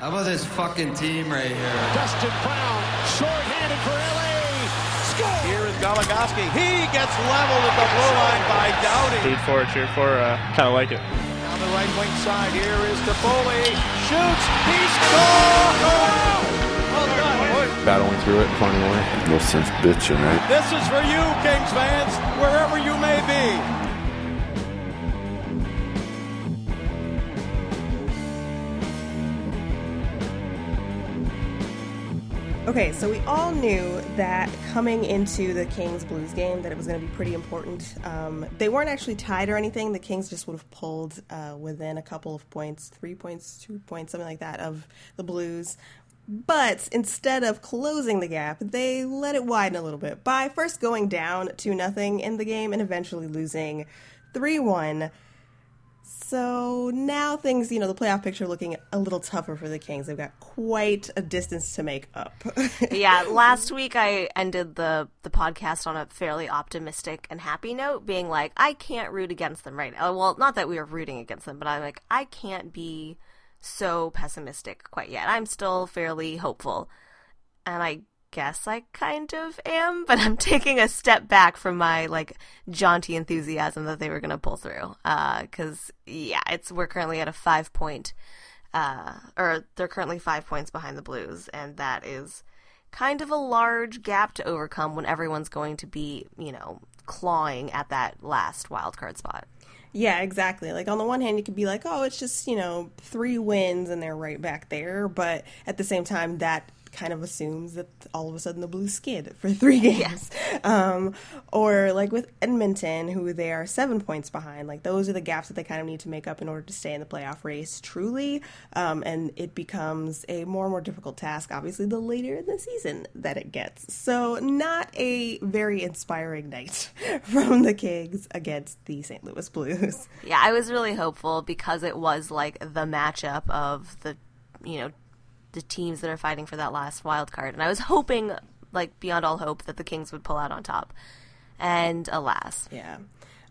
How about this fucking team right here? Dustin Brown, short-handed for LA. Score! Here is Goligoski. He gets leveled at the blue line by Doughty. Root for, it, cheer for, uh, kind of like it. On the right wing side, here is Toffoli. Shoots. He scores! Well done. battling through it and finding a way. No sense bitching, right? This is for you, Kings fans, wherever you may be. Okay, so we all knew that coming into the Kings Blues game that it was going to be pretty important. Um, they weren't actually tied or anything. The Kings just would have pulled uh, within a couple of points, three points, two points, something like that, of the Blues. But instead of closing the gap, they let it widen a little bit by first going down to nothing in the game and eventually losing three one. So now things, you know, the playoff picture looking a little tougher for the Kings. They've got quite a distance to make up. yeah, last week I ended the the podcast on a fairly optimistic and happy note, being like, I can't root against them right now. Well, not that we were rooting against them, but I'm like, I can't be so pessimistic quite yet. I'm still fairly hopeful. And I guess I kind of am, but I'm taking a step back from my like jaunty enthusiasm that they were going to pull through. Uh, cause yeah, it's, we're currently at a five point, uh, or they're currently five points behind the Blues, and that is kind of a large gap to overcome when everyone's going to be, you know, clawing at that last wild card spot. Yeah, exactly. Like on the one hand, you could be like, "Oh, it's just you know three wins and they're right back there," but at the same time, that kind of assumes that all of a sudden the Blues skid for three games. Um, or like with Edmonton, who they are seven points behind. Like those are the gaps that they kind of need to make up in order to stay in the playoff race truly. Um, and it becomes a more and more difficult task, obviously, the later in the season that it gets. So not a very inspiring night from the Kings against the St. Louis Blues. Yeah, I was really hopeful because it was like the matchup of the, you know, the teams that are fighting for that last wild card. And I was hoping, like beyond all hope, that the Kings would pull out on top. And alas. Yeah.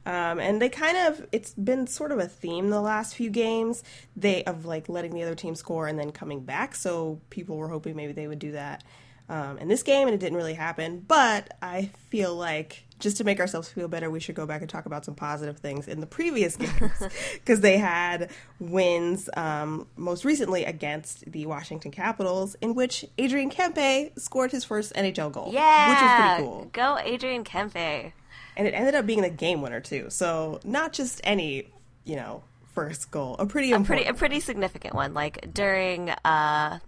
Um, and they kind of it's been sort of a theme the last few games they of like letting the other team score and then coming back so people were hoping maybe they would do that um, in this game and it didn't really happen but i feel like just to make ourselves feel better, we should go back and talk about some positive things in the previous games because they had wins um, most recently against the Washington Capitals, in which Adrian Kempe scored his first NHL goal. Yeah, which was pretty cool. Go Adrian Kempe. And it ended up being the game winner too. So not just any, you know, first goal, a pretty a pretty a pretty significant one. Like during, uh,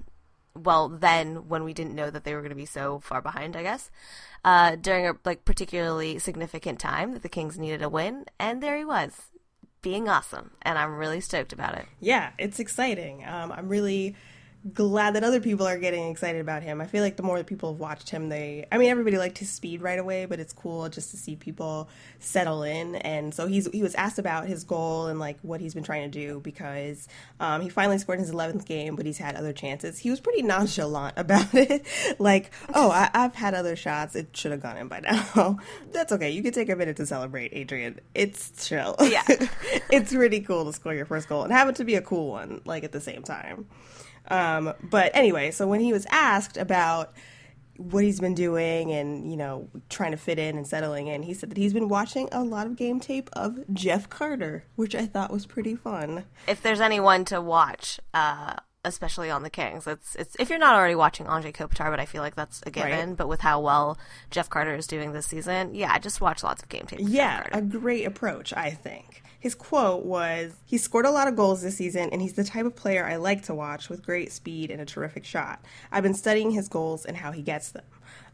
well, then when we didn't know that they were going to be so far behind, I guess uh, during a like particularly significant time that the Kings needed a win, and there he was, being awesome, and I'm really stoked about it. Yeah, it's exciting. Um, I'm really glad that other people are getting excited about him. I feel like the more that people have watched him, they I mean everybody liked his speed right away, but it's cool just to see people settle in. And so he's he was asked about his goal and like what he's been trying to do because um, he finally scored in his 11th game, but he's had other chances. He was pretty nonchalant about it, like oh I, have had other shots, it should have gone in by now. That's okay. You can take a minute to celebrate, Adrian. It's chill. Yeah, it's really cool to score your first goal and have it to be a cool one, like at the same time. Um, but anyway, so when he was asked about what he's been doing and you know trying to fit in and settling in he said that he's been watching a lot of game tape of jeff carter which i thought was pretty fun. If there's anyone to watch uh, especially on the kings it's it's if you're not already watching Anze Kopitar but i feel like that's a given Right. but with how well jeff carter is doing this season yeah just watch lots of game tape yeah a great approach i think. His quote was he scored a lot of goals this season and he's the type of player i like to watch with great speed and a terrific shot. I've been studying his goals and how he gets them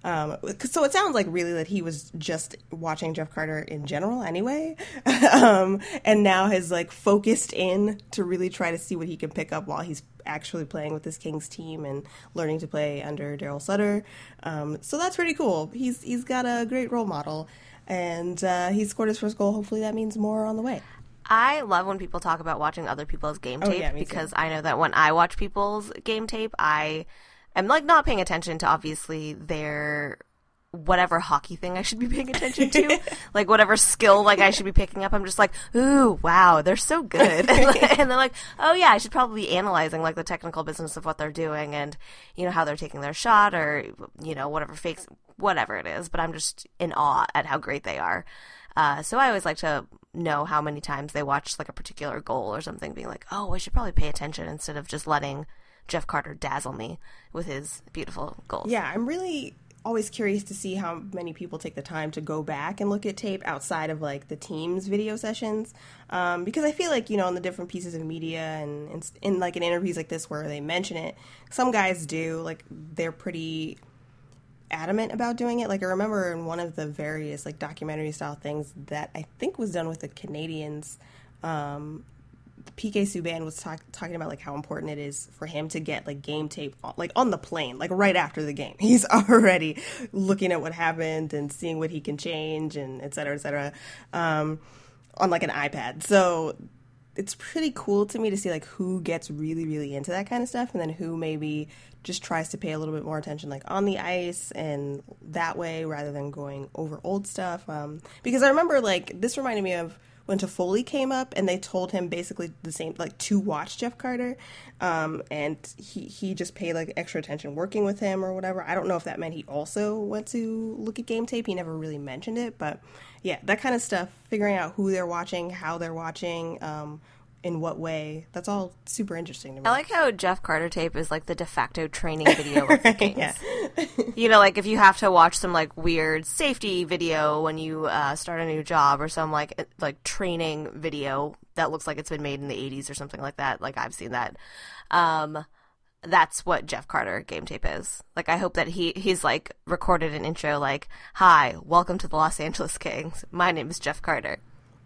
um, so it sounds like really that he was just watching Jeff Carter in general anyway, um, and now has like focused in to really try to see what he can pick up while he's actually playing with this Kings team and learning to play under Daryl Sutter. Um, so that's pretty cool. He's he's got a great role model, and uh, he scored his first goal. Hopefully that means more on the way. I love when people talk about watching other people's game Oh, tape yeah, me too. because I know that when I watch people's game tape, I am like not paying attention to obviously their whatever hockey thing I should be paying attention to, like whatever skill like I should be picking up. I'm just like, ooh, wow, they're so good, and they're like, oh yeah, I should probably be analyzing like the technical business of what they're doing and you know how they're taking their shot or you know whatever fakes, whatever it is. But I'm just in awe at how great they are. Uh, so I always like to know how many times they watch like a particular goal or something, being like, oh, I should probably pay attention instead of just letting Jeff Carter dazzle me with his beautiful goals. Yeah, I'm really always curious to see how many people take the time to go back and look at tape outside of like the team's video sessions um, because i feel like you know in the different pieces of media and, and in like in interviews like this where they mention it some guys do like they're pretty adamant about doing it like i remember in one of the various like documentary style things that i think was done with the canadiens um, PK Subban was talk, talking about like how important it is for him to get like game tape on, like on the plane, like right after the game. He's already looking at what happened and seeing what he can change and et cetera, et cetera, um, on like an iPad. So it's pretty cool to me to see like who gets really, really into that kind of stuff and then who maybe just tries to pay a little bit more attention like on the ice and that way rather than going over old stuff. Um, because I remember like this reminded me of when Toffoli came up and they told him basically the same, like to watch Jeff Carter, um, and he he just paid like extra attention working with him or whatever. I don't know if that meant he also went to look at game tape. He never really mentioned it, but yeah, that kind of stuff. Figuring out who they're watching, how they're watching. Um, in what way. That's all super interesting to me. I like how Jeff Carter tape is like the de facto training video of the Kings. yeah. you know, like if you have to watch some like weird safety video when you uh, start a new job or some like like training video that looks like it's been made in the 80s or something like that. Like I've seen that. Um, that's what Jeff Carter game tape is. Like I hope that he he's like recorded an intro like, "Hi, welcome to the Los Angeles Kings. My name is Jeff Carter."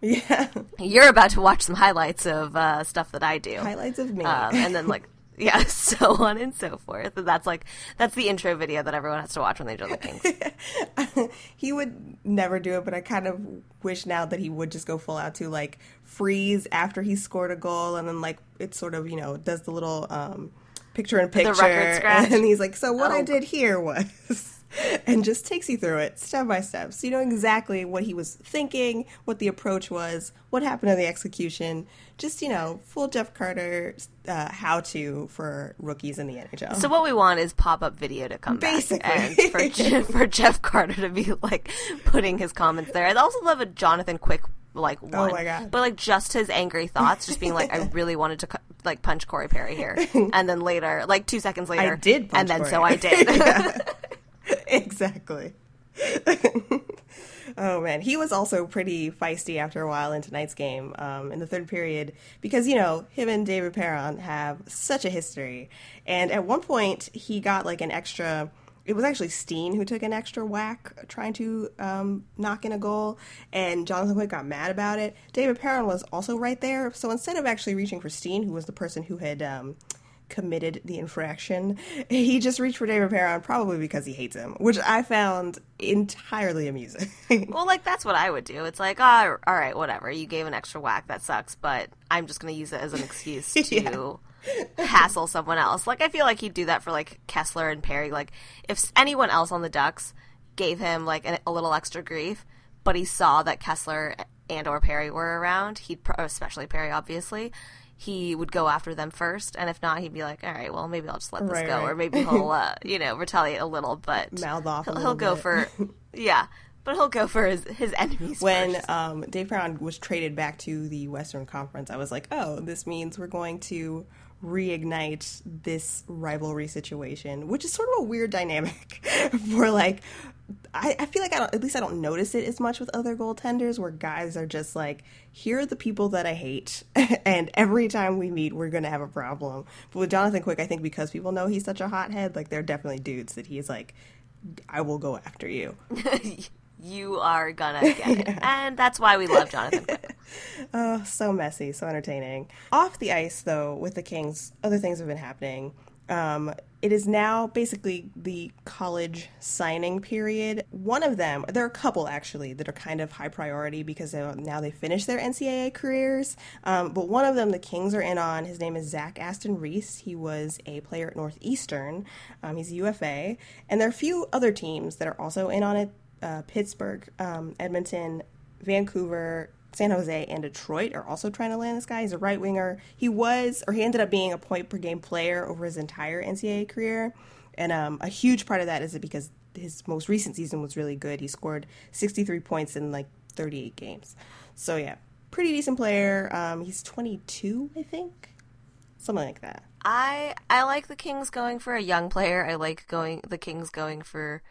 Yeah. You're about to watch some highlights of uh, stuff that I do. Highlights of me. Um, and then like yeah, so on and so forth. And that's like that's the intro video that everyone has to watch when they join the Kings. he would never do it, but I kind of wish now that he would just go full out to like freeze after he scored a goal, and then like it sort of you know does the little um, picture in picture, and he's like, "So what oh. I did here was." and just takes you through it step by step. So you know exactly what he was thinking, what the approach was, what happened in the execution. Just, you know, full Jeff Carter uh, how to for rookies in the NHL. So what we want is pop up video to come Basically. back. And for, for Jeff Carter to be like putting his comments there. I'd also love a Jonathan Quick like oh one. Oh my god! But like just his angry thoughts, just being like, I really wanted to like punch Corey Perry here, and then later, like two seconds later, I did, and then Corey. so I did. exactly. oh man, he was also pretty feisty after a while in tonight's game um, in the third period because you know him and David Perron have such a history, and at one point he got like an extra. It was actually Steen who took an extra whack trying to um, knock in a goal, and Jonathan Quick got mad about it. David Perron was also right there, so instead of actually reaching for Steen, who was the person who had um, committed the infraction. He just reached for David Perron probably because he hates him, which I found entirely amusing. well, like that's what I would do. It's like, oh, all right, whatever. You gave an extra whack. That sucks, but I'm just going to use it as an excuse to yeah. hassle someone else. Like I feel like he'd do that for like Kesler and Perry. Like if anyone else on the Ducks gave him like a, a little extra grief, but he saw that Kesler and or Perry were around, he'd especially Perry obviously he would go after them first, and if not, he'd be like, "All right, well, maybe I'll just let this right, go," right. or maybe he'll, uh, you know, retaliate a little, but mouth off. he'll, he'll go for, yeah, but he'll go for his his enemies. When first. um, David Perron was traded back to the Western Conference, I was like, "Oh, this means we're going to." Reignite this rivalry situation, which is sort of a weird dynamic for like I, I, feel like I don't at least I don't notice it as much with other goaltenders where guys are just like, here are the people that I hate and every time we meet we're gonna have a problem. But with Jonathan Quick, I think because people know he's such a hothead, like they're definitely dudes that he's like, I will go after you. you are gonna get it. And that's why we love Jonathan Quick. Oh, so messy, so entertaining. Off the ice, though, with the Kings, other things have been happening. Um, it is now basically the college signing period. One of them, there are a couple actually that are kind of high priority because now they finished their NCAA careers. Um, but one of them, the Kings are in on. His name is Zach Aston Reese. He was a player at Northeastern. Um, he's a UFA, and there are a few other teams that are also in on it. Uh, Pittsburgh, um, Edmonton, Vancouver, San Jose and Detroit are also trying to land this guy. He's a right winger. He was, or he ended up being a point per game player over his entire NCAA career. And um, a huge part of that is because his most recent season was really good. He scored 63 points in like 38 games. So, yeah, pretty decent player. Um, he's 22, I think. Something like that. I I like the Kings going for a young player. I like going the Kings going for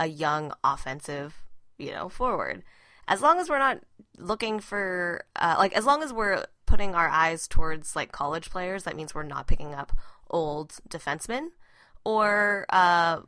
a young offensive, you know, forward. As long as we're not looking for uh, like as long as we're putting our eyes towards like college players, that means we're not picking up old defensemen or uh,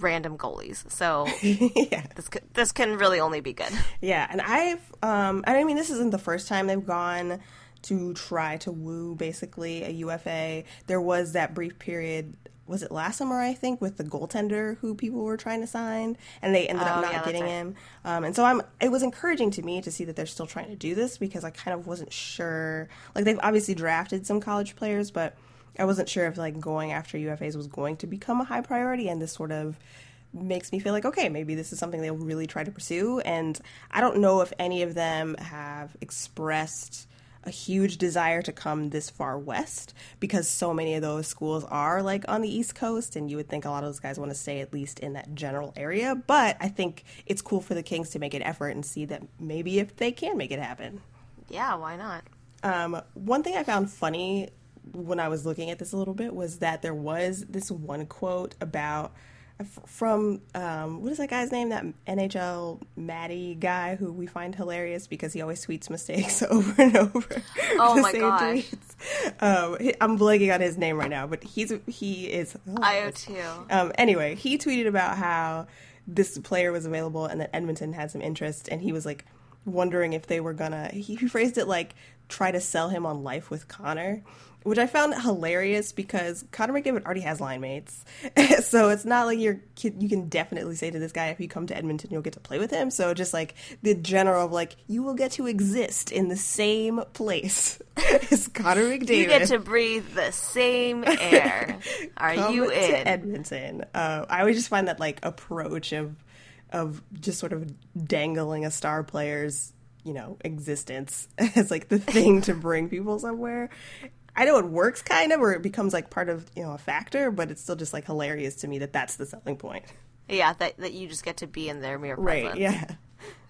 random goalies. So yeah. this c- this can really only be good. Yeah, and I've um I mean this isn't the first time they've gone to try to woo basically a UFA. There was that brief period was it last summer I think with the goaltender who people were trying to sign and they ended Oh, up not that's getting right. him. Um, and so I'm it was encouraging to me to see that they're still trying to do this because I kind of wasn't sure like they've obviously drafted some college players but I wasn't sure if like going after UFAs was going to become a high priority and this sort of makes me feel like okay maybe this is something they'll really try to pursue and i don't know if any of them have expressed a huge desire to come this far west because so many of those schools are like on the east coast and you would think a lot of those guys want to stay at least in that general area but i think it's cool for the kings to make an effort and see that maybe if they can make it happen Yeah, why not? um, one thing I found funny when I was looking at this a little bit was that there was this one quote about from um, what is that guy's name? That NHL Maddie guy who we find hilarious because he always tweets mistakes over and over. Oh my gosh. Um, I'm blanking on his name right now, but he's he is. I o too. Um, anyway, he tweeted about how this player was available and that Edmonton had some interest, and he was like wondering if they were gonna. He, he phrased it like try to sell him on life with Connor, which I found hilarious because Connor McDavid already has line mates, so it's not like you're you can definitely say to this guy if you come to Edmonton you'll get to play with him. So just like the general of like you will get to exist in the same place as Connor McDavid. You get to breathe the same air. Are come you to in? Edmonton. Uh, I always just find that like approach of of just sort of dangling a star player's you know existence as like the thing to bring people somewhere. I know it works kind of, or it becomes like part of you know a factor, but it's still just like hilarious to me that that's the selling point. Yeah, that that you just get to be in their mere presence. Right? Yeah.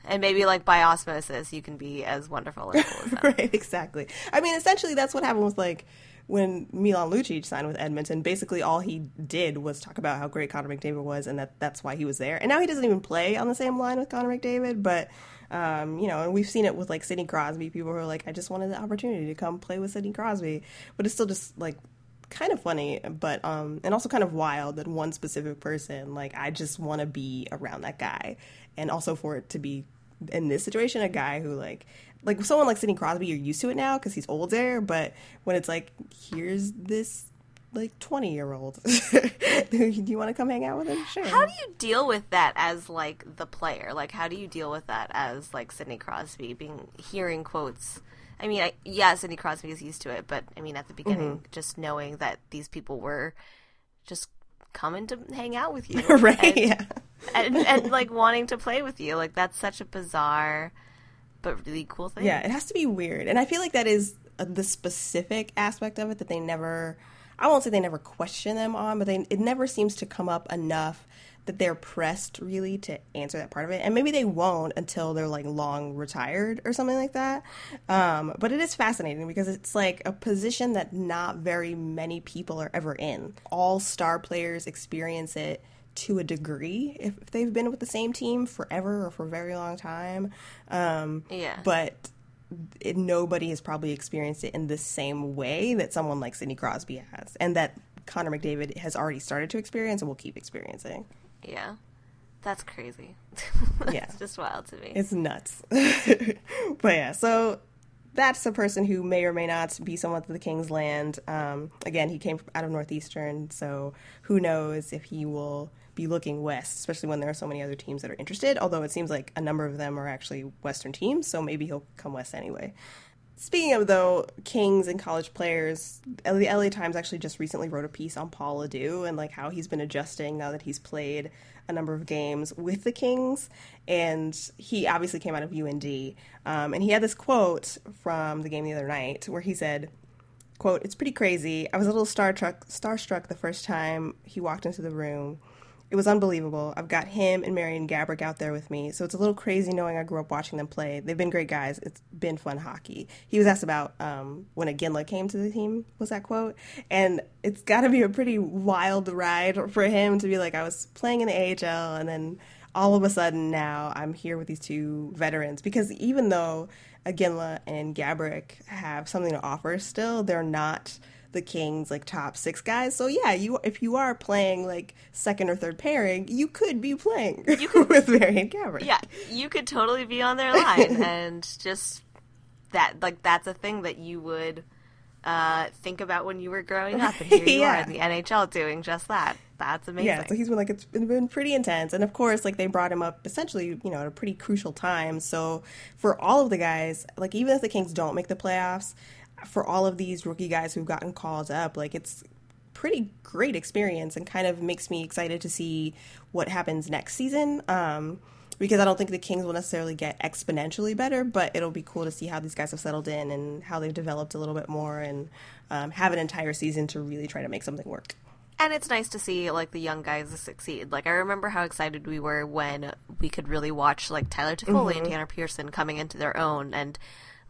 And maybe like by osmosis, you can be as wonderful and cool as them. right, exactly. I mean, essentially, that's what happened with like when Milan Lucic signed with Edmonton. Basically, all he did was talk about how great Connor McDavid was, and that that's why he was there. And now he doesn't even play on the same line with Connor McDavid, but. Um, you know, and we've seen it with like Sidney Crosby. People who are like, I just wanted the opportunity to come play with Sidney Crosby, but it's still just like kind of funny, but um, and also kind of wild that one specific person, like, I just want to be around that guy, and also for it to be in this situation, a guy who like like someone like Sidney Crosby, you're used to it now because he's older. But when it's like, here's this like 20 year old, do you want to come hang out with him? Sure. How do you deal with that as like the player? Like, how do you deal with that as like Sidney Crosby being hearing quotes? I mean, I, yeah, Sidney Crosby is used to it, but I mean, at the beginning, just knowing that these people were just coming to hang out with you, right? And, yeah. and, and like wanting to play with you, like that's such a bizarre but really cool thing. Yeah, it has to be weird, and I feel like that is uh, the specific aspect of it that they never. I won't say they never question them on, but they it never seems to come up enough that they're pressed really to answer that part of it, and maybe they won't until they're like long retired or something like that. Um, but it is fascinating because it's like a position that not very many people are ever in. All star players experience it to a degree if, if they've been with the same team forever or for a very long time. Um, Yeah. But it, nobody has probably experienced it in the same way that someone like Sidney Crosby has, and that Connor McDavid has already started to experience and will keep experiencing. Yeah. That's crazy. Yeah. it's just wild to me. It's nuts. but yeah, so that's a person who may or may not be someone to the King's Land. Um, again, he came out of Northeastern, so who knows if he will be looking west, especially when there are so many other teams that are interested. Although it seems like a number of them are actually Western teams, so maybe he'll come west anyway. Speaking of though Kings and college players, the LA Times actually just recently wrote a piece on Paul LaDue and like how he's been adjusting now that he's played a number of games with the Kings, and he obviously came out of UND, um, and he had this quote from the game the other night where he said, "quote It's pretty crazy. I was a little starstruck, starstruck the first time he walked into the room." It was unbelievable. I've got him and Marian Gaborik out there with me, so it's a little crazy knowing I grew up watching them play. They've been great guys. It's been fun hockey. He was asked about um, when Iginla came to the team, was that quote? And it's got to be a pretty wild ride for him to be like, I was playing in the AHL, and then all of a sudden now I'm here with these two veterans. Because even though Iginla and Gaborik have something to offer still, they're not – the Kings like top six guys. So yeah, you if you are playing like second or third pairing, you could be playing you could, with Marian Gaborik. Yeah, you could totally be on their line and just that like that's a thing that you would uh, think about when you were growing up, and here you yeah. are in the NHL doing just that. That's amazing. Yeah, so he's been like it's been, been pretty intense, and of course, like they brought him up essentially, you know, at a pretty crucial time. So for all of the guys, like even if the Kings don't make the playoffs, for all of these rookie guys who've gotten called up, like it's pretty great experience and kind of makes me excited to see what happens next season. Um, because I don't think the Kings will necessarily get exponentially better, but it'll be cool to see how these guys have settled in and how they've developed a little bit more and um, have an entire season to really try to make something work. And it's nice to see like the young guys succeed. Like I remember how excited we were when we could really watch like Tyler Toffoli mm-hmm. and Tanner Pearson coming into their own and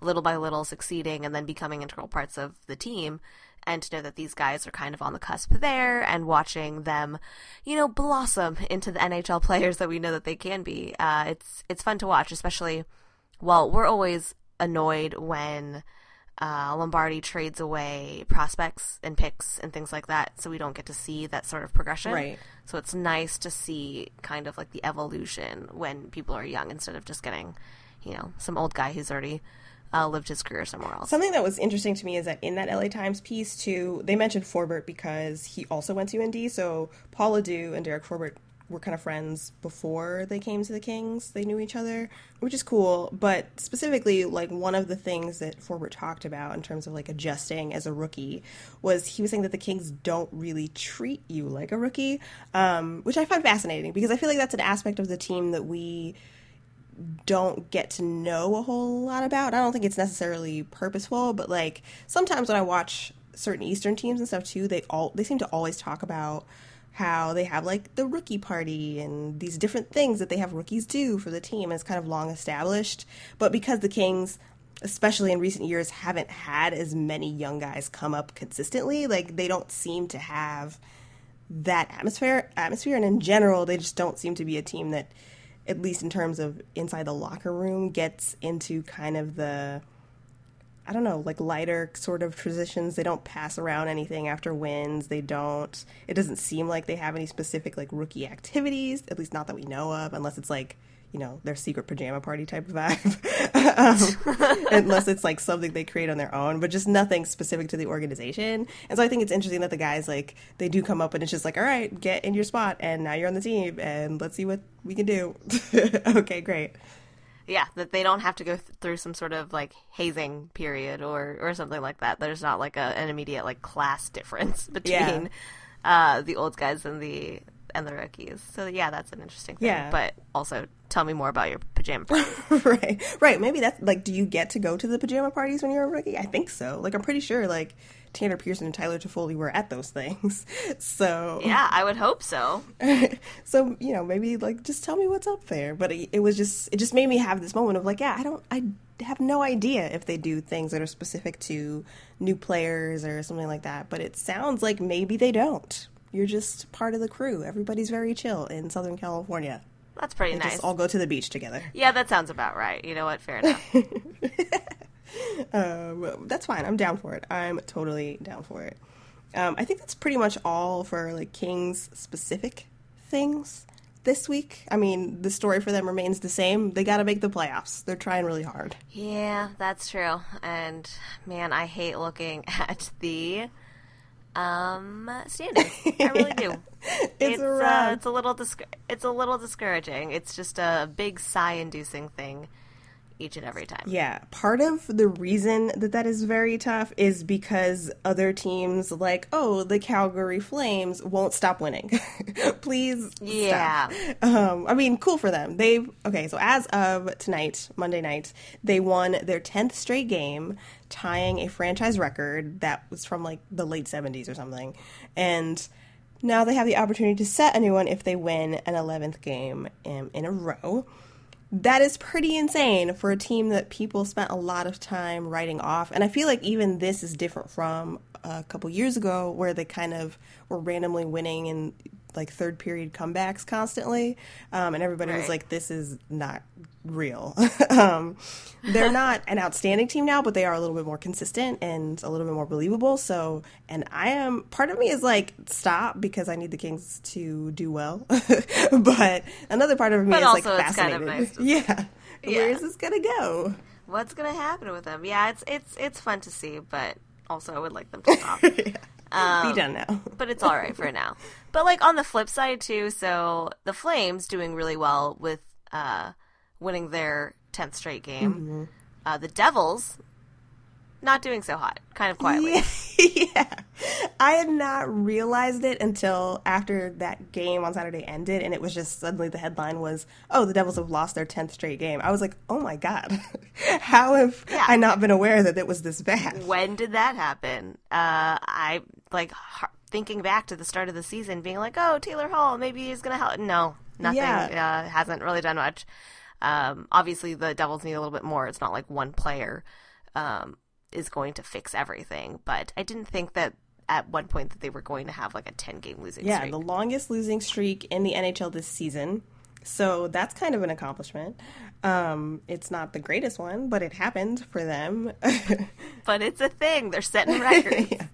little by little succeeding and then becoming integral parts of the team and to know that these guys are kind of on the cusp there and watching them, you know, blossom into the NHL players that we know that they can be. Uh, it's it's fun to watch, especially. Well, we're always annoyed when uh, Lombardi trades away prospects and picks and things like that, so we don't get to see that sort of progression. Right. So it's nice to see kind of like the evolution when people are young instead of just getting, you know, some old guy who's already uh, lived his career somewhere else. Something that was interesting to me is that in that LA Times piece too, they mentioned Forbort because he also went to UND. So Paul LaDue and Derek Forbort were kind of friends before they came to the Kings. They knew each other, which is cool. But specifically, like one of the things that Forbort talked about in terms of like adjusting as a rookie was he was saying that the Kings don't really treat you like a rookie, um, which I find fascinating because I feel like that's an aspect of the team that we don't get to know a whole lot about. I don't think it's necessarily purposeful, but like sometimes when I watch certain Eastern teams and stuff too, they all they seem to always talk about how they have like the rookie party and these different things that they have rookies do for the team. And it's kind of long established, but because the Kings especially in recent years haven't had as many young guys come up consistently like they don't seem to have that atmosphere atmosphere and in general they just don't seem to be a team that at least in terms of inside the locker room, gets into kind of the I don't know, like lighter sort of traditions. They don't pass around anything after wins. They don't. It doesn't seem like they have any specific like rookie activities, at least not that we know of, unless it's like you know, their secret pajama party type of vibe, um, unless it's like something they create on their own, but just nothing specific to the organization. And so I think it's interesting that the guys like they do come up and it's just like, all right, get in your spot, and now you're on the team, and let's see what we can do. okay, great. Yeah, that they don't have to go th- through some sort of like hazing period or or something like that. There's not like a, an immediate like class difference between yeah. uh, the old guys and the and the rookies. So yeah, that's an interesting thing. Yeah. But also tell me more about your pajama party. right. Right. Maybe that's like do you get to go to the pajama parties when you're a rookie? I think so. Like I'm pretty sure like Tanner Pearson and Tyler Toffoli were at those things. So Yeah, I would hope so. so, you know, maybe like just tell me what's up there. But it, it was just it just made me have this moment of like, yeah, I don't I have no idea if they do things that are specific to new players or something like that, but it sounds like maybe they don't you're just part of the crew. Everybody's very chill in Southern California. That's pretty and nice. Just all go to the beach together. Yeah, that sounds about right. You know what? Fair enough. um, that's fine. I'm down for it. I'm totally down for it. Um, I think that's pretty much all for like Kings specific things this week. I mean, the story for them remains the same. They got to make the playoffs. They're trying really hard. Yeah, that's true. And man, I hate looking at the um standings. I really do. It's, a uh, it's a little disc- it's a little discouraging. It's just a big sigh-inducing thing each and every time. Yeah, part of the reason that that is very tough is because other teams, like, oh, the Calgary Flames, won't stop winning. Please Yeah. Um, I mean, cool for them. They've, okay, so as of tonight, Monday night, they won their 10th straight game, tying a franchise record that was from like the late 70s or something. And now they have the opportunity to set a new one if they win an 11th game in, in a row. That is pretty insane for a team that people spent a lot of time writing off. And I feel like even this is different from a couple years ago where they kind of were randomly winning in like third period comebacks constantly. Um, and everybody was like, this is not real. um, they're not an outstanding team now, but they are a little bit more consistent and a little bit more believable. So, and I am, part of me is like, stop because I need the Kings to do well. but another part of me But is like also it's kind fascinated. of nice to- yeah. Where Yeah. is this going to go? What's gonna happen with them? Yeah, it's it's it's fun to see, but also I would like them to stop. Be done now. but it's all right for now. But like on the flip side too, so the Flames doing really well with uh, winning their tenth straight game. Mm-hmm. Uh, the Devils not doing so hot, kind of quietly. yeah. I had not realized it until after that game on Saturday ended, and it was just suddenly the headline was, "Oh, the Devils have lost their tenth straight game." I was like, "Oh my god, how have Yeah. I not been aware that it was this bad?" When did that happen? Uh, I like har- thinking back to the start of the season, being like, "Oh, Taylor Hall, maybe he's gonna help." No, nothing. Yeah. Uh, hasn't really done much. Um, obviously, the Devils need a little bit more. It's not like one player um, is going to fix everything. But I didn't think that at one point that they were going to have like a ten game losing streak. Yeah, streak. the longest losing streak in the NHL this season. So that's kind of an accomplishment. Um, it's not the greatest one, but it happened for them. but it's a thing. They're setting records.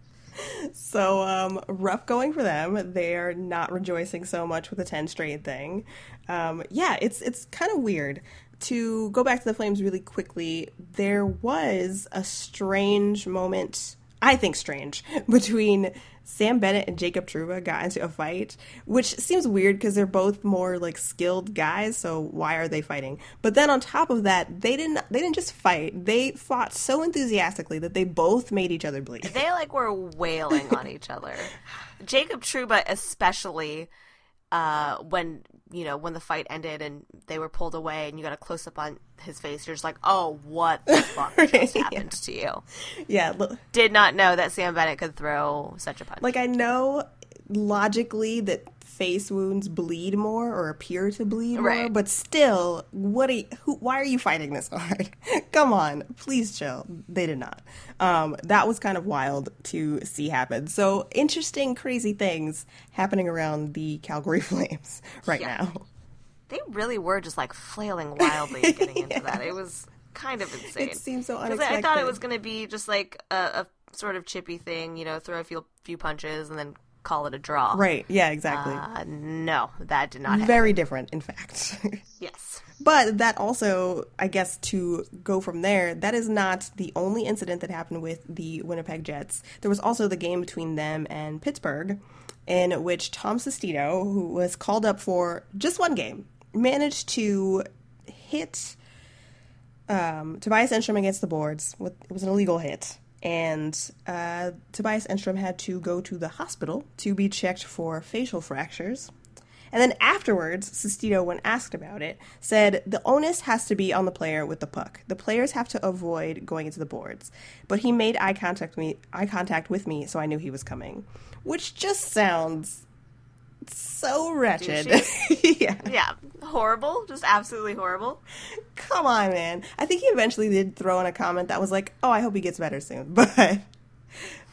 So um, rough going for them. They're not rejoicing so much with the ten straight thing. Um, yeah, it's it's kind of weird. To go back to the Flames really quickly, there was a strange moment. I think strange between Sam Bennett and Jacob Trouba got into a fight, which seems weird because they're both more like skilled guys. So why are they fighting? But then on top of that, they didn't they didn't just fight. They fought so enthusiastically that they both made each other bleed. they like were wailing on each other. Jacob Trouba, especially uh, when you know when the fight ended and they were pulled away, and you got a close up on his face. You're just like, oh, what the fuck just happened to you? Yeah, Did not know that Sam Bennett could throw such a punch. like I know logically that face wounds bleed more or appear to bleed more, Right. but still, what? Are you, who? Why are you fighting this hard? Come on, please chill. They did not. Um, that was kind of wild to see happen. So interesting, crazy things happening around the Calgary Flames right Yeah. now. they really were just like flailing wildly getting into that. It was kind of insane. It seemed so 'Cause I- I thought it was going to be just like a, a sort of chippy thing, you know, throw a few few punches and then call it a draw. Right? Yeah, exactly. Uh, no, that did not happen. Very different, in fact. Yes. But that also, I guess, to go from there, that is not the only incident that happened with the Winnipeg Jets. There was also the game between them and Pittsburgh, in which Tom Sestito, who was called up for just one game, managed to hit um, Tobias Enstrom against the boards. With, it was an illegal hit. And uh, Tobias Enstrom had to go to the hospital to be checked for facial fractures. And then afterwards, Sestito, when asked about it, said the onus has to be on the player with the puck. The players have to avoid going into the boards. But he made eye contact me, eye contact with me, so I knew he was coming. Which just sounds so wretched. yeah. Yeah. Horrible. Just absolutely horrible. Come on, man. I think he eventually did throw in a comment that was like, "Oh, I hope he gets better soon."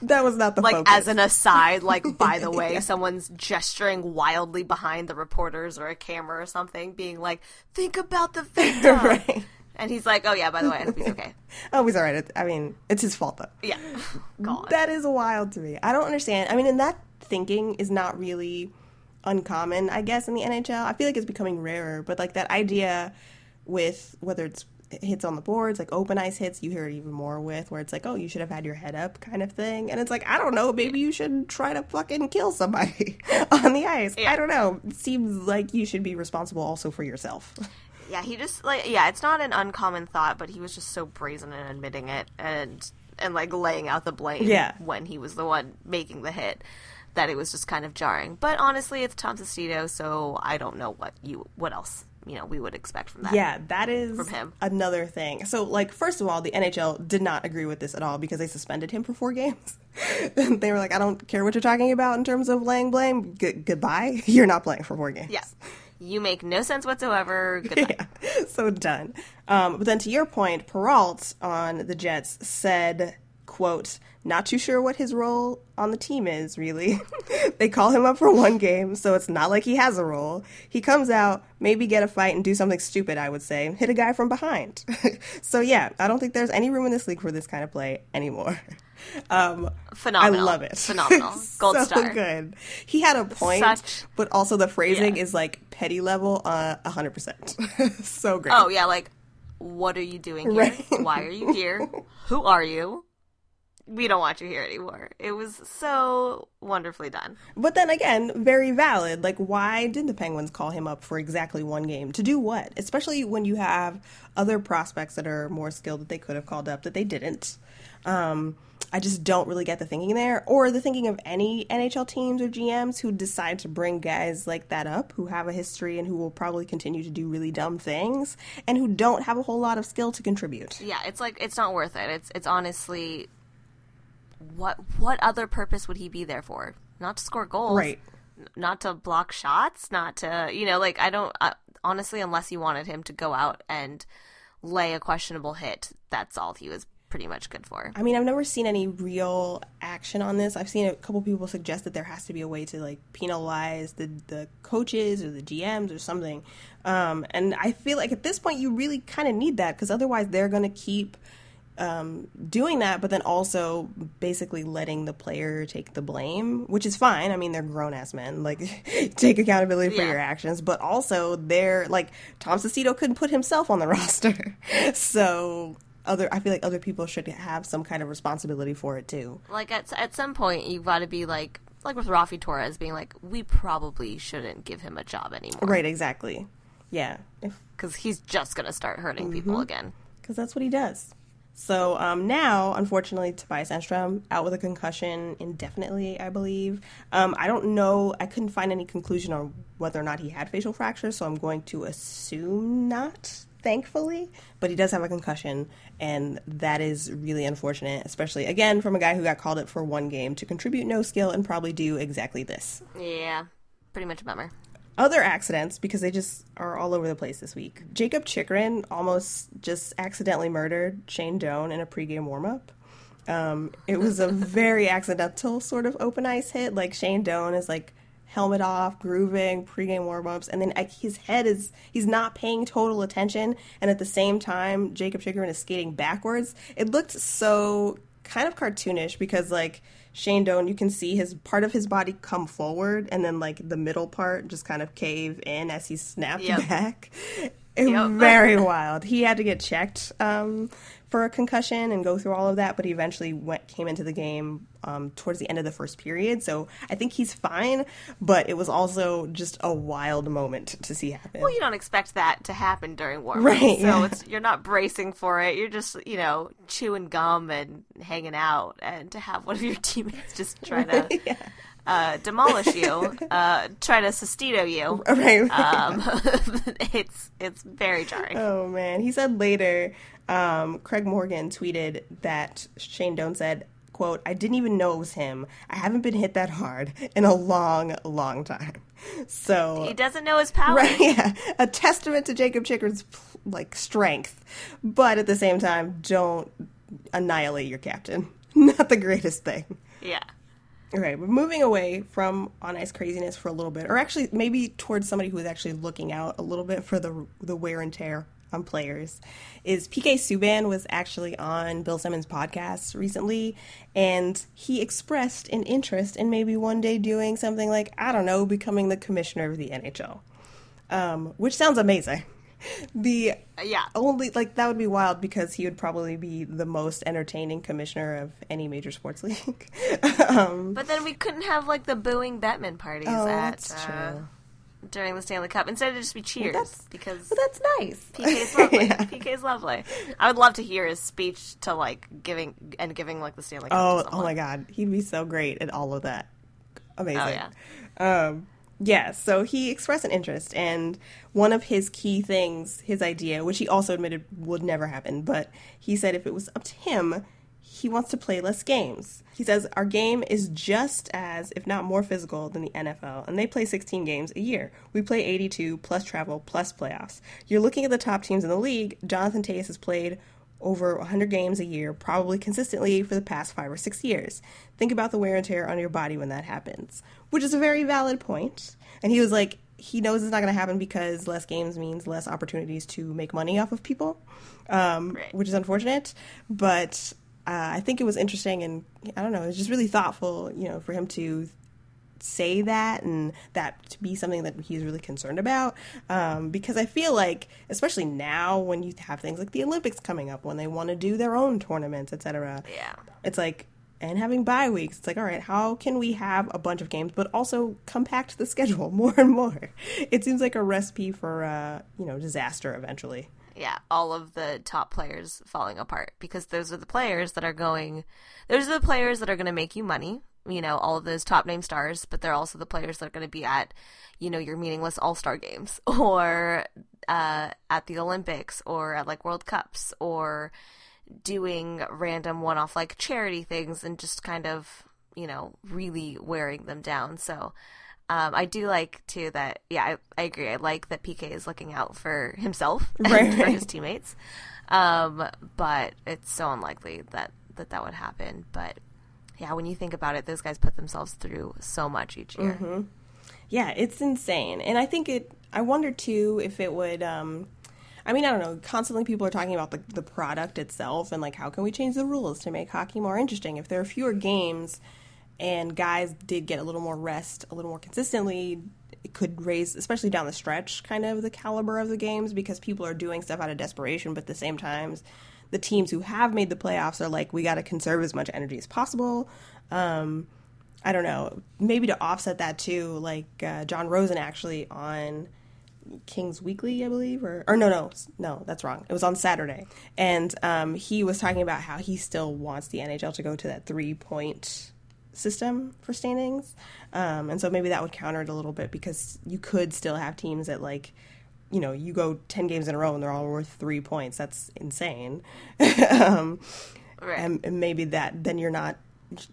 But that was not the Like focus. as an aside, like by the way, someone's gesturing wildly behind the reporters or a camera or something, being like, "Think about the victim." right. And he's like, "Oh yeah, by the way, I hope he's okay." Oh, he's all right. I mean, it's his fault though. Yeah. God. That is wild to me. I don't understand. I mean, and that thinking is not really uncommon, I guess, in the NHL. I feel like it's becoming rarer, but like that idea with whether it's hits on the boards, like open ice hits, you hear it even more with where it's like, oh, you should have had your head up kind of thing. And it's like, I don't know, maybe you should try to fucking kill somebody on the ice. Yeah. I don't know. It seems like you should be responsible also for yourself. Yeah, he just like yeah, it's not an uncommon thought, but he was just so brazen in admitting it and and like laying out the blame Yeah. when he was the one making the hit that it was just kind of jarring. But honestly, it's Tom Sestito, so I don't know what you what else, you know, we would expect from that. Yeah, that is From him. another thing. So, like, first of all, the NHL did not agree with this at all because they suspended him for four games. they were like, I don't care what you're talking about in terms of laying blame. G- goodbye. You're not playing for four games. Yeah. You make no sense whatsoever. Goodbye. yeah, so done. Um, but then to your point, Perreault on the Jets said, "quote Not too sure what his role on the team is. Really, they call him up for one game, so it's not like he has a role. He comes out, maybe get a fight and do something stupid. I would say, hit a guy from behind. so yeah, I don't think there's any room in this league for this kind of play anymore." Um, I love it. Phenomenal. Gold so star. good. He had a point, Such- but also the phrasing Yeah. is like petty level, uh, hundred percent. So great. Oh yeah, like what are you doing here? Right. Why are you here? Who are you? We don't want you here anymore. It was so wonderfully done. But then again, very valid. Like, why did the Penguins call him up for exactly one game? To do what? Especially when you have other prospects that are more skilled that they could have called up that they didn't. Um, I just don't really get the thinking there, or the thinking of any NHL teams or GMs who decide to bring guys like that up, who have a history and who will probably continue to do really dumb things, and who don't have a whole lot of skill to contribute. Yeah, it's like it's not worth it. It's it's honestly what what other purpose would he be there for? Not to score goals, Right. Not to block shots, not to you know like I don't uh, honestly unless you wanted him to go out and lay a questionable hit, that's all he was pretty much good for. I mean, I've never seen any real action on this. I've seen a couple people suggest that there has to be a way to like penalize the the coaches or the GMs or something. Um, and I feel like at this point you really kind of need that because otherwise they're going to keep um, doing that, but then also basically letting the player take the blame, which is fine. I mean, they're grown ass men. Like, take accountability for Yeah. your actions, but also they're like Tom Sestito couldn't put himself on the roster, so other. I feel like other people should have some kind of responsibility for it too. Like at at some point you've got to be like like with Raffi Torres being like we probably shouldn't give him a job anymore. Right? Exactly. Yeah. If Because he's just going to start hurting people Mm-hmm. again. because that's what he does. So um, now, unfortunately, Tobias Enstrom out with a concussion indefinitely, I believe. Um, I don't know. I couldn't find any conclusion on whether or not he had facial fractures, so I'm going to assume not. Thankfully, but he does have a concussion, and that is really unfortunate. Especially again from a guy who got called up for one game to contribute no skill and probably do exactly this Yeah, pretty much a bummer. Other accidents because they just are all over the place this week. Jakob Chychrun almost just accidentally murdered Shane Doan in a pregame warmup. Um, it was a very accidental sort of open ice hit. Like Shane Doan is like helmet off, grooving, pregame warmups, and then like, his head is he's not paying total attention, and at the same time, Jakob Chychrun is skating backwards. It looked so kind of cartoonish because like Shane Doan, you can see his part of his body come forward, and then like the middle part just kind of cave in as he snapped Yep. back. It Yep. Very wild. He had to get checked um, for a concussion and go through all of that, but he eventually went came into the game um, towards the end of the first period. So I think he's fine, but it was also just a wild moment to see happen. Well, you don't expect that to happen during warm Right, So yeah. it's you're not bracing for it. You're just you know chewing gum and hanging out, and to have one of your teammates just try to uh, demolish you, uh, try to Sestito you. right. Um, it's it's very jarring. Oh man, he said later. Um, Craig Morgan tweeted that Shane Doan said, "quote I didn't even know it was him. I haven't been hit that hard in a long, long time." So he doesn't know his power. right, yeah, a testament to Jakob Chychrun's like strength, but at the same time, don't annihilate your captain. Not the greatest thing. Yeah. Okay, we're moving away from on ice craziness for a little bit, or actually maybe towards somebody who is actually looking out a little bit for the the wear and tear on players is PK Subban was actually on Bill Simmons' podcast recently, and he expressed an interest in maybe one day doing something like I don't know, becoming the commissioner of the NHL, um, which sounds amazing. The Yeah. only like that would be wild because he would probably be the most entertaining commissioner of any major sports league. um, But then we couldn't have like the booing Bettman parties oh, at that's uh, true. During the Stanley Cup. Instead, it'd just be cheers that's- because But that's nice. PK's lovely. Yeah. PK's lovely. I would love to hear his speech to like giving and giving like the Stanley Cup. Oh, oh my God, he'd be so great at all of that. Amazing. Oh, yeah. Um, yeah. So he expressed an interest, and one of his key things, his idea, which he also admitted would never happen, but he said if it was up to him, he wants to play less games. He says our game is just as, if not more, physical than the NFL, and they play 16 games a year. We play 82 plus travel plus playoffs. You're looking at the top teams in the league. Jonathan Toews has played over 100 games a year, probably consistently for the past five or six years. Think about the wear and tear on your body when that happens, which is a very valid point. And he was like, he knows it's not going to happen because less games means less opportunities to make money off of people, um, Right. which is unfortunate. But uh, I think it was interesting and I don't know, it was just really thoughtful, you know, for him to say that and that to be something that he's really concerned about. Um, because i feel like especially now when you have things like the olympics coming up when they want to do their own tournaments etc Yeah. it's like and having bye weeks it's like all right how can we have a bunch of games but also compact the schedule more and more? It seems like a recipe for uh, you know disaster eventually yeah, all of the top players falling apart because those are the players that are going, those are the players that are going to make you money. You know, all of those top name stars, but they're also the players that are going to be at, you know, your meaningless All Star games or uh, at the Olympics or at like World Cups or doing random one off like charity things and just kind of, you know, really wearing them down. So, um, I do like too that yeah I, I agree I like that PK is looking out for himself and for his teammates, um, but it's so unlikely that that that would happen. But yeah, when you think about it, those guys put themselves through so much each year. Mm-hmm. Yeah, it's insane. And I think it, I wonder too if it would, um, I mean, I don't know, constantly people are talking about the, the product itself and like how can we change the rules to make hockey more interesting. If there are fewer games and guys did get a little more rest a little more consistently, it could raise, especially down the stretch, kind of the caliber of the games because people are doing stuff out of desperation, but at the same time, the teams who have made the playoffs are like, we got to conserve as much energy as possible. Um, I don't know, maybe to offset that too, like uh, Jon Rosen actually on Kings Weekly, I believe, or or no, no, no, that's wrong. It was on Saturday, and um, he was talking about how he still wants the NHL to go to that three point system for standings, um, and so maybe that would counter it a little bit because you could still have teams that like. You know, you go ten games in a row and they're all worth three points. That's insane. um, Right. and, and maybe that then you're not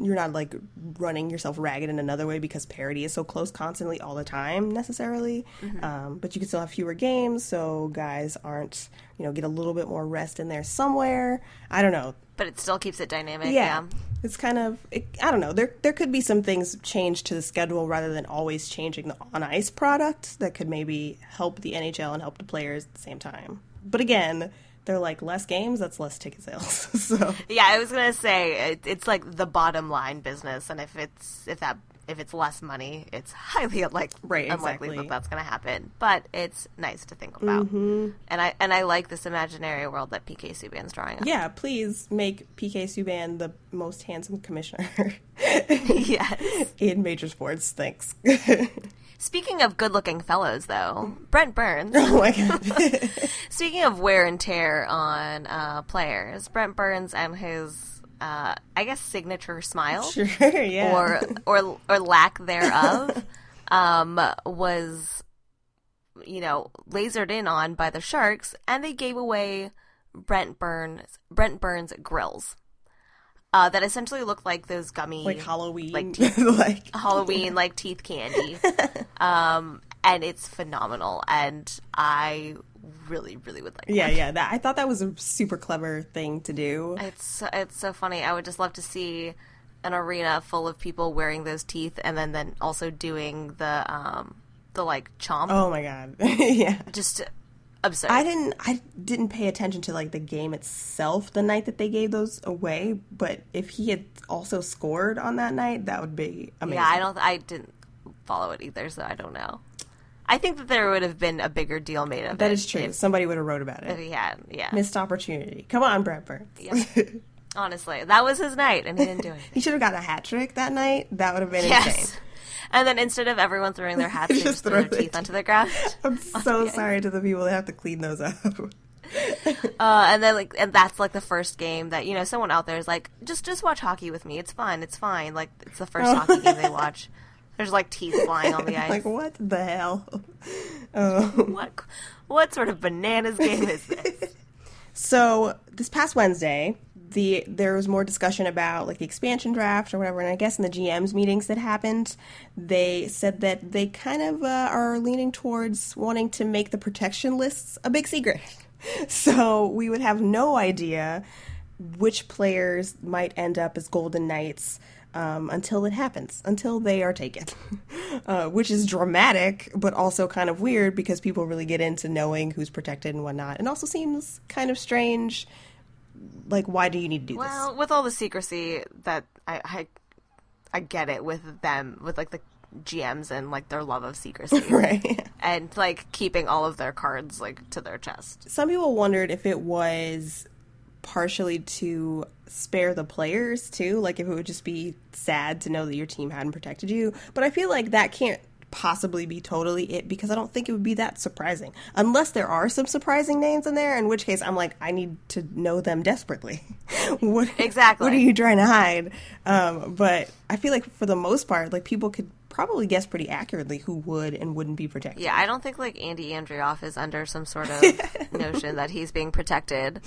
you're not like running yourself ragged in another way because parity is so close constantly all the time necessarily um, but you can still have fewer games so guys aren't you know get a little bit more rest in there somewhere i don't know But it still keeps it dynamic. yeah, Yeah. it's kind of it, i don't know there there could be some things changed to the schedule rather than always changing the on ice product that could maybe help the nhl and help the players at the same time but again they're like less games that's less ticket sales so Yeah, I was gonna say it, it's like the bottom line business, and if it's if that if it's less money, it's highly unlike, Right, unlikely exactly. that that's gonna happen. But it's nice to think about, mm-hmm. and I and I like this imaginary world that PK Subban's drawing. Up. Yeah, please make PK Subban the most handsome commissioner yes. in major sports. Thanks. Speaking of good-looking fellows, though, Brent Burns. oh my god. Speaking of wear and tear on uh, players, Brent Burns and his, uh, I guess, signature smile. sure, yeah. or or or lack thereof um, was you know lasered in on by the sharks and they gave away Brent Burns Brent Burns grills uh, that essentially looked like those gummy like Halloween, like like, Halloween like teeth candy um, and it's phenomenal and I really really would like yeah, one. yeah. That I thought that was a super clever thing to do. It's so, it's so funny. I would just love to see an arena full of people wearing those teeth, and then then also doing the um the like chomp. Oh my god. yeah. Just absurd. I didn't I didn't pay attention to like the game itself the night that they gave those away, but if he had also scored on that night, that would be amazing. yeah, I don't. I didn't follow it either, so I don't know. I think that there would have been a bigger deal made of it. That is true. If, Somebody would have wrote about if it. he had, yeah. Missed opportunity. Come on, Brad Burns. Yeah. Honestly, that was his night, and he didn't do it. he should have gotten a hat trick that night. That would have been yes. insane. And then instead of everyone throwing their hats, they Just throw their teeth onto the ground. I'm so sorry to the people that have to clean those up. Uh, and then like, and that's like the first game that you know someone out there is like, just just watch hockey with me. It's fun. It's fine. Like it's the first hockey game they watch. There's like teeth flying on the ice. like what the hell? Oh. what what sort of bananas game is this? So this past Wednesday, the there was more discussion about like the expansion draft or whatever, and I guess in the GMs meetings that happened, they said that they kind of uh, are leaning towards wanting to make the protection lists a big secret. So we would have no idea which players might end up as Golden Knights um, until it happens, until they are taken, uh, which is dramatic, but also kind of weird because people really get into knowing who's protected and whatnot. And also seems kind of strange. Like, why do you need to do this? Well, with all the secrecy that I, I I get it with them with like the GMs and like their love of secrecy. Right. and like keeping all of their cards like to their chest. Some people wondered if it was partially to spare the players too, like if it would just be sad to know that your team hadn't protected you. But I feel like that can't possibly be totally it because I don't think it would be that surprising. Unless there are some surprising names in there, in which case I'm like, I need to know them desperately. what Exactly. What are you trying to hide? Um, but I feel like for the most part, like people could probably guess pretty accurately who would and wouldn't be protected. Yeah, I don't think like Andy Andreoff is under some sort of notion that he's being protected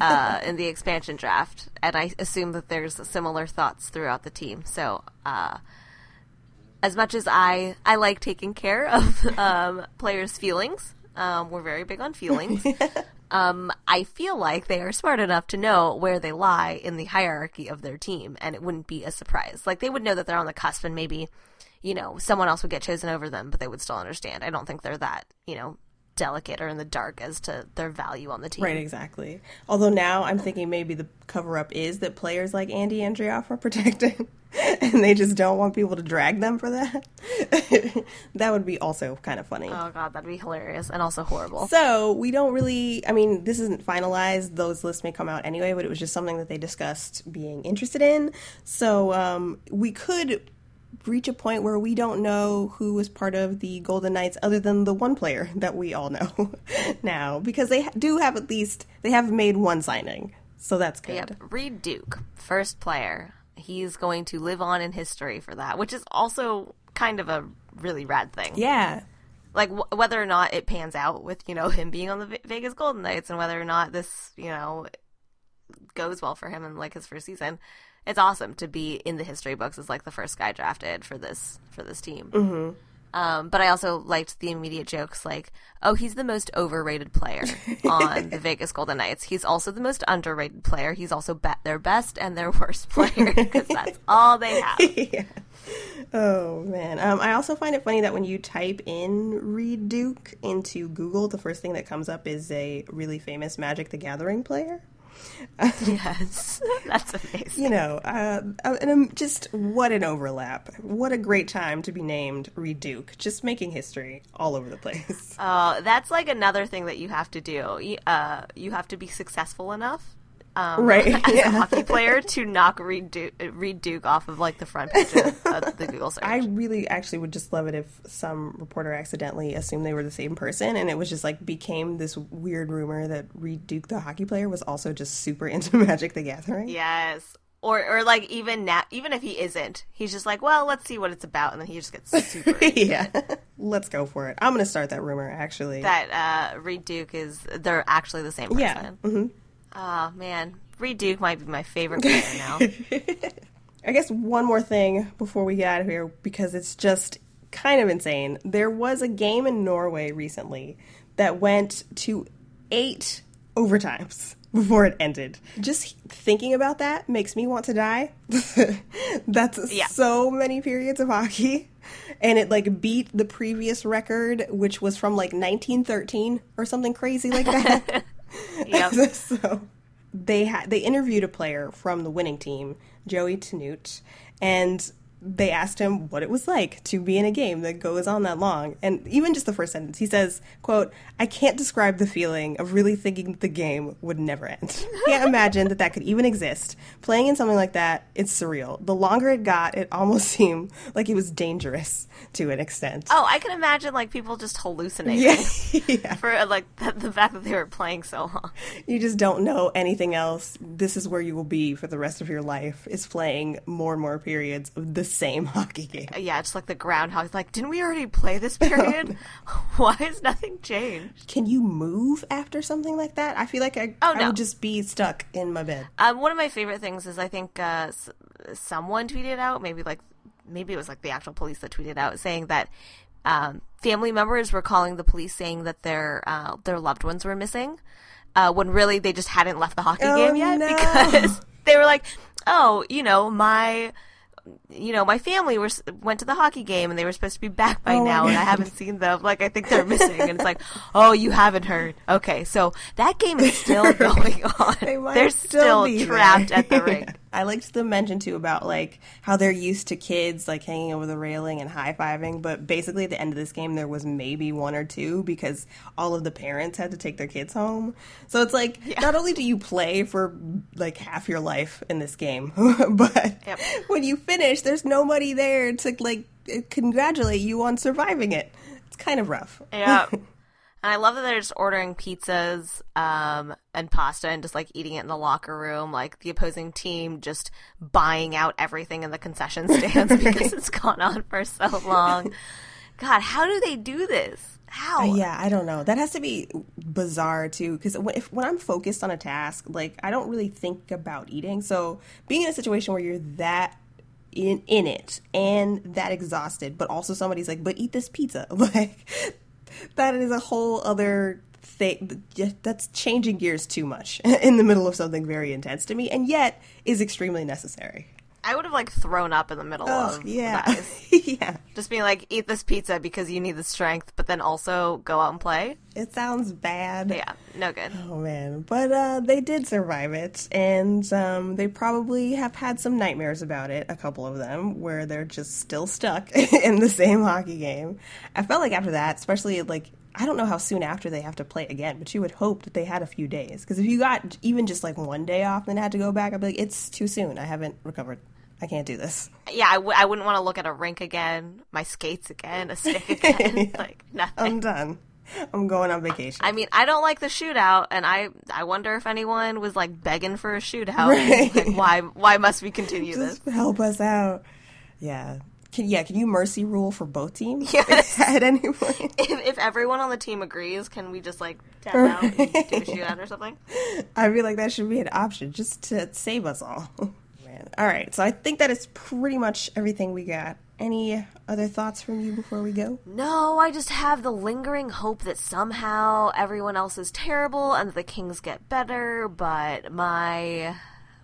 uh, in the expansion draft, and I assume that there's similar thoughts throughout the team. So, uh, as much as I I like taking care of um, players' feelings, um, we're very big on feelings. Um, I feel like they are smart enough to know where they lie in the hierarchy of their team, and it wouldn't be a surprise. Like they would know that they're on the cusp, and maybe, you know, someone else would get chosen over them, but they would still understand. I don't think they're that, you know, delicate or in the dark as to their value on the team. Right, exactly. Although now I'm thinking maybe the cover up is that players like Andy Andreoff are protected and they just don't want people to drag them for that. that would be also kind of funny. Oh god, that'd be hilarious and also horrible. So we don't really. I mean, this isn't finalized. Those lists may come out anyway, but it was just something that they discussed being interested in. So um, we could reach a point where we don't know who was part of the Golden Knights other than the one player that we all know now, because they do have at least they have made one signing, so that's good. Yep, Reid Duke, first player. He's going to live on in history for that, which is also kind of a really rad thing. Yeah, like w- whether or not it pans out with you know him being on the Ve- Vegas Golden Knights and whether or not this you know goes well for him in like his first season, it's awesome to be in the history books as like the first guy drafted for this for this team. Mm-hmm. Um, but I also liked the immediate jokes like, "Oh, he's the most overrated player on the Vegas Golden Knights. He's also the most underrated player. He's also be- their best and their worst player because that's all they have." yeah. Oh man. Um, I also find it funny that when you type in Reid Duke into Google, the first thing that comes up is a really famous Magic the Gathering player. Yes, that's amazing. You know, uh, uh, and um, just what an overlap. What a great time to be named Reid Duke. Just making history all over the place. Uh, that's like another thing that you have to do. Uh, you have to be successful enough, um, Right, as yeah. a hockey player to knock Reid Duke, Reid Duke off of like the front page of the Google search. I really actually would just love it if some reporter accidentally assumed they were the same person and it was just like became this weird rumor that Reid Duke, the hockey player, was also just super into Magic the Gathering. yes, or or like even now, even if he isn't, he's just like, well, let's see what it's about, and then he just gets super yeah. Let's go for it. I'm going to start that rumor, actually. that. Uh, Reid Duke is they're actually the same person. yeah. hmm Oh man, Reid Duke might be my favorite player now. I guess one more thing before we get out of here, because it's just kind of insane. There was a game in Norway recently that went to eight overtimes. before it ended. Just thinking about that makes me want to die. That's Yeah. so many periods of hockey. And it like beat the previous record, which was from like 1913 or something crazy like that. Yep. so they had they interviewed a player from the winning team, Joey Tanute, and they asked him what it was like to be in a game that goes on that long. And even just the first sentence, he says, quote, I can't describe the feeling of really thinking the game would never end. Can't imagine that that could even exist. Playing in something like that, it's surreal. The longer it got, it almost seemed like it was dangerous to an extent. Oh, I can imagine like people just hallucinating yeah. yeah. for like the, the fact that they were playing so long. You just don't know anything else. This is where you will be for the rest of your life, is playing more and more periods of the same hockey game. Yeah, it's like the groundhog. It's like, didn't we already play this period? Why has nothing changed? Can you move after something like that? I feel like I, Oh, I no. would just be stuck in my bed. Um, one of my favorite things is I think uh, s- someone tweeted out, maybe like maybe it was like the actual police that tweeted out saying that um, family members were calling the police saying that their uh, their loved ones were missing, uh, when really they just hadn't left the hockey Oh, game yet no. because they were like, oh, you know, my. You know, my family were went to the hockey game and they were supposed to be back by Oh now, and I haven't seen them. Like, I think they're missing, and it's like, oh, you haven't heard. Okay, so that game is still going on. They They're still still trapped there. at the rink. I liked the mention too about like how they're used to kids like hanging over the railing and high fiving, but basically at the end of this game there was maybe one or two because all of the parents had to take their kids home. So it's like not only do you play for like half your life in this game, but Yep. when you finish, there's nobody there to like congratulate you on surviving it. It's kind of rough. Yeah. And I love that they're just ordering pizzas um, and pasta and just like eating it in the locker room. Like the opposing team just buying out everything in the concession stands because it's gone on for so long. God, how do they do this? How? Uh, yeah, I don't know. That has to be bizarre too, because when, if, when I'm focused on a task, like I don't really think about eating. So being in a situation where you're that in in it and that exhausted, but also somebody's like, "But eat this pizza," like that is a whole other thing. That's changing gears too much in the middle of something very intense to me, and yet is extremely necessary. I would have like thrown up in the middle Oh of yeah, yeah. Just being like, eat this pizza because you need the strength, but then also go out and play. It sounds bad. Yeah, no good. Oh man, but uh, they did survive it, and um, they probably have had some nightmares about it. A couple of them, where they're just still stuck in the same hockey game. I felt like after that, especially like I don't know how soon after they have to play again, but you would hope that they had a few days because if you got even just like one day off and then had to go back, I'd be like, it's too soon. I haven't recovered. I can't do this. Yeah, I, w- I wouldn't want to look at a rink again, my skates again, a stick again, like nothing. I'm done. I'm going on vacation. I mean, I don't like the shootout, and I I wonder if anyone was like begging for a shootout. Right. Like, why why must we continue Just this? help us out. Yeah. Can, yeah, can you mercy rule for both teams Yes. at any point? If, if everyone on the team agrees, can we just like tap out and do a shootout or something? I feel like that should be an option just to save us all. Man. All right, so I think that is pretty much everything we got. Any other thoughts from you before we go? No, I just have the lingering hope that somehow everyone else is terrible and that the Kings get better, but my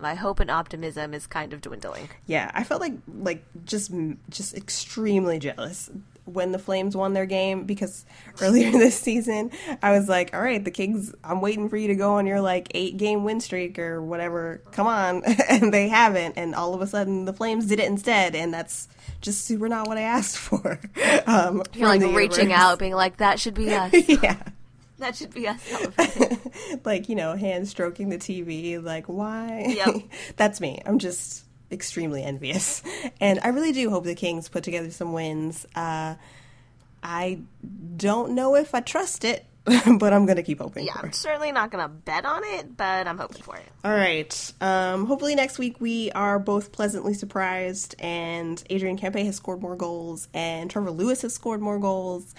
my hope and optimism is kind of dwindling. Yeah, I felt like like just just extremely jealous when the Flames won their game because earlier this season I was like, "All right, the Kings, I'm waiting for you to go on your like 8 game win streak or whatever. Come on." and they haven't and all of a sudden the Flames did it instead and that's just super not what I asked for. Um You're like reaching universe. out, being like, "That should be us. yeah. That should be us." like you know hand stroking the tv like why? Yep. that's me. I'm just extremely envious. And i really do hope the kings put together some wins. Uh i don't know if i trust it but i'm gonna keep hoping yeah, I'm certainly not gonna bet on it, but I'm hoping for it. all right. Um hopefully next week we are both pleasantly surprised and adrian kempe has scored more goals and trevor lewis has scored more goals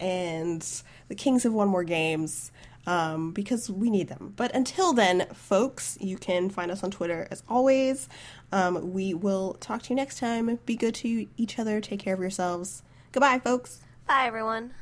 and the kings have won more games um, because we need them. But until then, folks, you can find us on Twitter as always. Um, we will talk to you next time. Be good to each other. Take care of yourselves. Goodbye, folks. Bye, everyone.